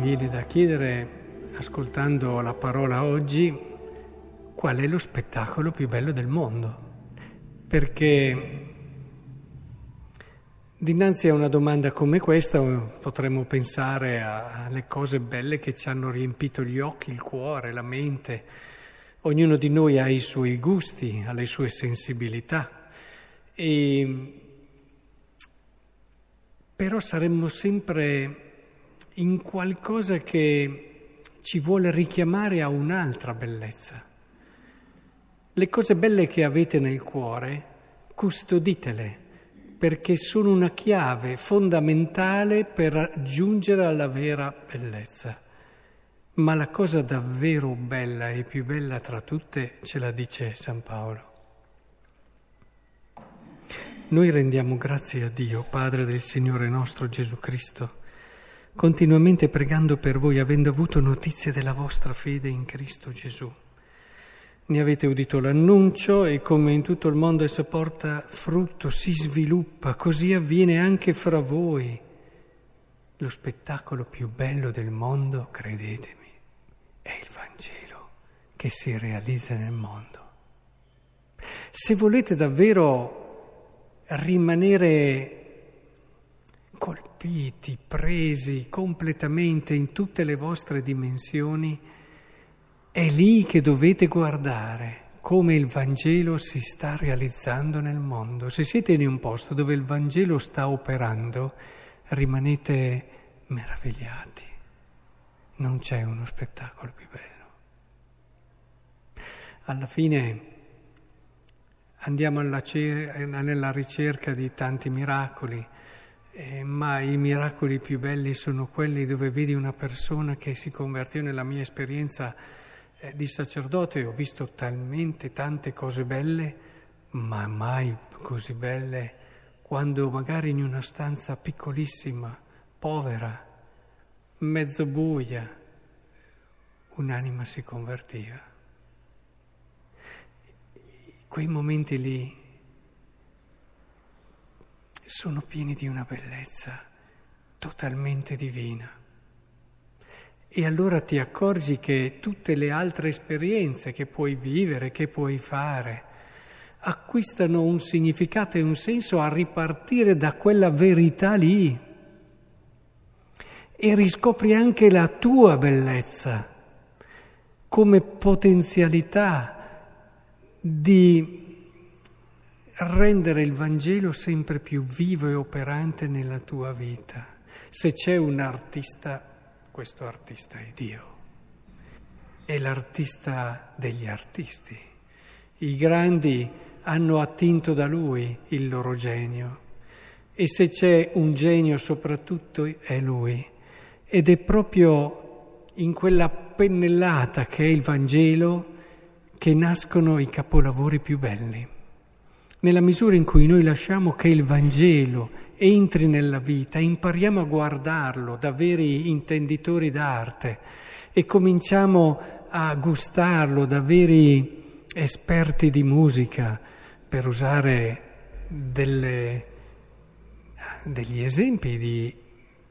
Viene da chiedere, ascoltando la parola oggi, qual è lo spettacolo più bello del mondo. Perché dinanzi a una domanda come questa potremmo pensare alle cose belle che ci hanno riempito gli occhi, il cuore, la mente. Ognuno di noi ha i suoi gusti, ha le sue sensibilità. E però saremmo sempre in qualcosa che ci vuole richiamare a un'altra bellezza. Le cose belle che avete nel cuore, custoditele, perché sono una chiave fondamentale per giungere alla vera bellezza. Ma la cosa davvero bella e più bella tra tutte ce la dice San Paolo. Noi rendiamo grazie a Dio, Padre del Signore nostro Gesù Cristo continuamente pregando per voi, avendo avuto notizie della vostra fede in Cristo Gesù. Ne avete udito l'annuncio e come in tutto il mondo esso porta frutto, si sviluppa, così avviene anche fra voi. Lo spettacolo più bello del mondo, credetemi, è il Vangelo che si realizza nel mondo. Se volete davvero rimanere colpiti, presi completamente in tutte le vostre dimensioni, è lì che dovete guardare come il Vangelo si sta realizzando nel mondo. Se siete in un posto dove il Vangelo sta operando, rimanete meravigliati. Non c'è uno spettacolo più bello. Alla fine andiamo alla, nella ricerca di tanti miracoli eh, ma i miracoli più belli sono quelli dove vedi una persona che si convertì nella mia esperienza eh, di sacerdote. Ho visto talmente tante cose belle, ma mai così belle quando magari in una stanza piccolissima, povera, mezzo buia, un'anima si convertiva. Quei momenti lì sono pieni di una bellezza totalmente divina. E allora ti accorgi che tutte le altre esperienze che puoi vivere, che puoi fare, acquistano un significato e un senso a ripartire da quella verità lì. E riscopri anche la tua bellezza come potenzialità di rendere il Vangelo sempre più vivo e operante nella tua vita. Se c'è un artista, questo artista è Dio. È l'artista degli artisti. I grandi hanno attinto da lui il loro genio e se c'è un genio soprattutto è lui. Ed è proprio in quella pennellata che è il Vangelo che nascono i capolavori più belli nella misura in cui noi lasciamo che il Vangelo entri nella vita, impariamo a guardarlo da veri intenditori d'arte e cominciamo a gustarlo da veri esperti di musica, per usare delle, degli esempi di,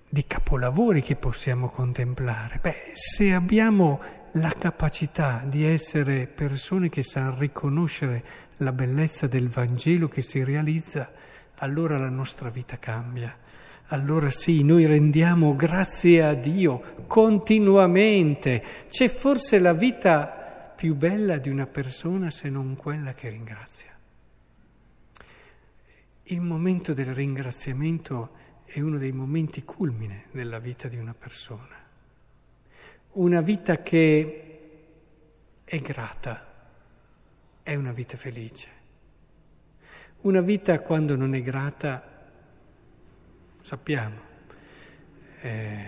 di capolavori che possiamo contemplare. Beh, se abbiamo la capacità di essere persone che sanno riconoscere la bellezza del Vangelo che si realizza, allora la nostra vita cambia. Allora sì, noi rendiamo grazie a Dio continuamente. C'è forse la vita più bella di una persona se non quella che ringrazia. Il momento del ringraziamento è uno dei momenti culmine della vita di una persona. Una vita che è grata è una vita felice. Una vita quando non è grata, sappiamo, eh,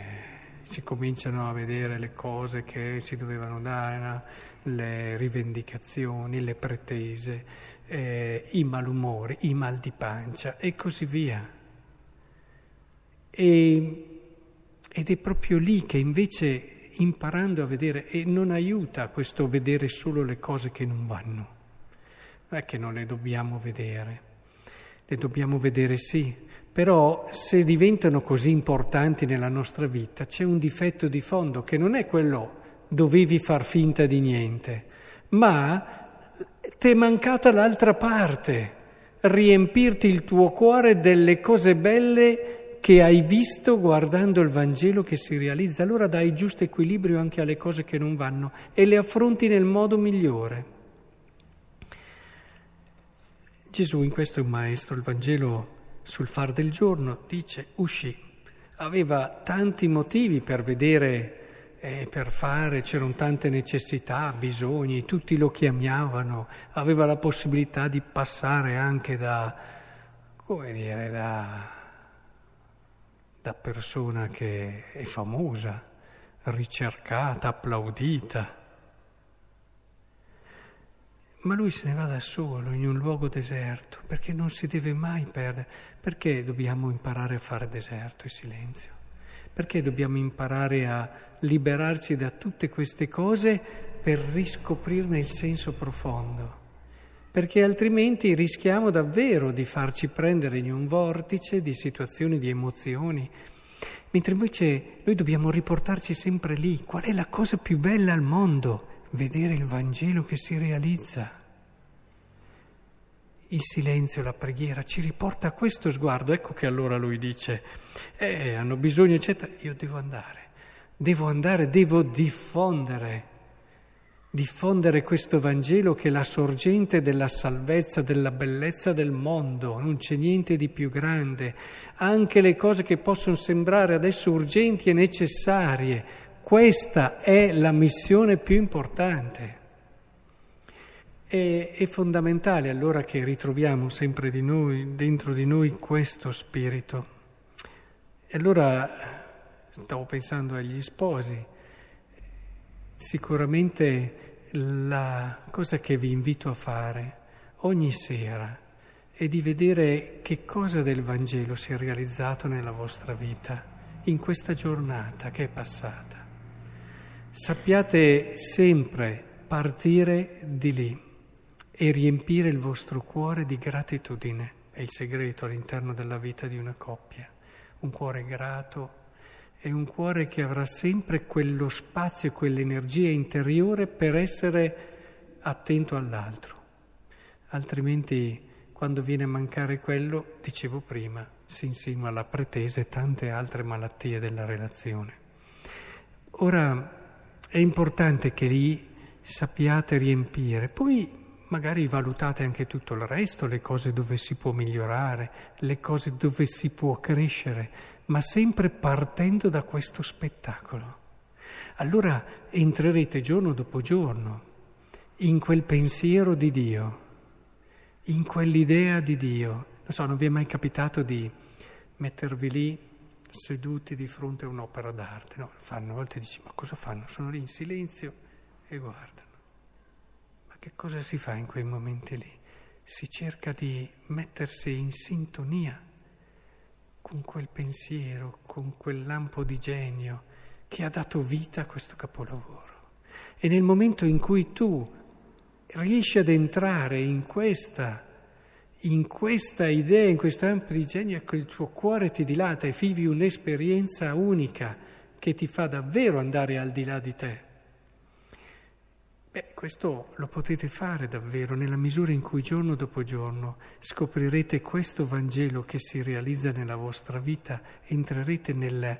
si cominciano a vedere le cose che si dovevano dare, le rivendicazioni, le pretese, eh, i malumori, i mal di pancia e così via. E, ed è proprio lì che invece imparando a vedere, e non aiuta questo vedere solo le cose che non vanno non è che non le dobbiamo vedere, le dobbiamo vedere sì, Però se diventano così importanti nella nostra vita c'è un difetto di fondo che non è quello dovevi far finta di niente, ma ti è mancata l'altra parte, riempirti il tuo cuore delle cose belle che hai visto guardando il Vangelo che si realizza. Allora dai giusto equilibrio anche alle cose che non vanno e le affronti nel modo migliore. Gesù in questo è un maestro, il Vangelo sul far del giorno dice uscì, aveva tanti motivi per vedere e per fare, c'erano tante necessità, bisogni, tutti lo chiamavano, aveva la possibilità di passare anche da, come dire, da, da persona che è famosa, ricercata, applaudita. Ma lui se ne va da solo in un luogo deserto, perché non si deve mai perdere. Perché dobbiamo imparare a fare deserto e silenzio? Perché dobbiamo imparare a liberarci da tutte queste cose per riscoprirne il senso profondo? Perché altrimenti rischiamo davvero di farci prendere in un vortice di situazioni, di emozioni, mentre invece noi dobbiamo riportarci sempre lì. Qual è la cosa più bella al mondo? Vedere il Vangelo che si realizza il silenzio, la preghiera ci riporta a questo sguardo. Ecco che allora lui dice, eh, hanno bisogno, eccetera, io devo andare, devo andare, devo diffondere, diffondere questo Vangelo che è la sorgente della salvezza, della bellezza del mondo, non c'è niente di più grande. Anche le cose che possono sembrare adesso urgenti e necessarie, questa è la missione più importante. È, è, fondamentale allora che ritroviamo sempre di noi, dentro di noi questo spirito. E allora stavo pensando agli sposi, sicuramente la cosa che vi invito a fare ogni sera è di vedere che cosa del Vangelo si è realizzato nella vostra vita in questa giornata che è passata. Sappiate sempre partire di lì e riempire il vostro cuore di gratitudine. È il segreto all'interno della vita di una coppia. Un cuore grato è un cuore che avrà sempre quello spazio e quell'energia interiore per essere attento all'altro. Altrimenti, quando viene a mancare quello, dicevo prima, si insinua la pretesa e tante altre malattie della relazione. Ora, è importante che lì sappiate riempire. Poi magari valutate anche tutto il resto, le cose dove si può migliorare, le cose dove si può crescere, ma sempre partendo da questo spettacolo. Allora entrerete giorno dopo giorno in quel pensiero di Dio, in quell'idea di Dio. Non so, non vi è mai capitato di mettervi lì seduti di fronte a un'opera d'arte, no? Fanno, a volte dici, ma cosa fanno? Sono lì in silenzio e guardano. Che cosa si fa in quei momenti lì? Si cerca di mettersi in sintonia con quel pensiero, con quel lampo di genio che ha dato vita a questo capolavoro. E nel momento in cui tu riesci ad entrare in questa, in questa idea, in questo lampo di genio, ecco il tuo cuore ti dilata e vivi un'esperienza unica che ti fa davvero andare al di là di te. Beh, questo lo potete fare davvero nella misura in cui giorno dopo giorno scoprirete questo Vangelo che si realizza nella vostra vita, entrerete nel,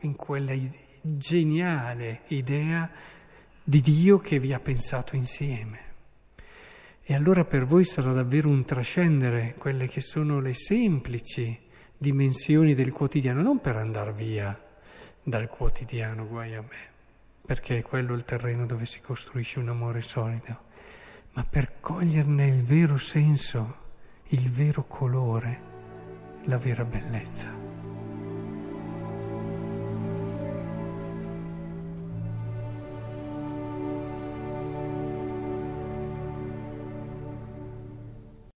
in quella geniale idea di Dio che vi ha pensato insieme. E allora per voi sarà davvero un trascendere quelle che sono le semplici dimensioni del quotidiano, non per andare via dal quotidiano, guai a me perché è quello il terreno dove si costruisce un amore solido, ma per coglierne il vero senso, il vero colore, la vera bellezza.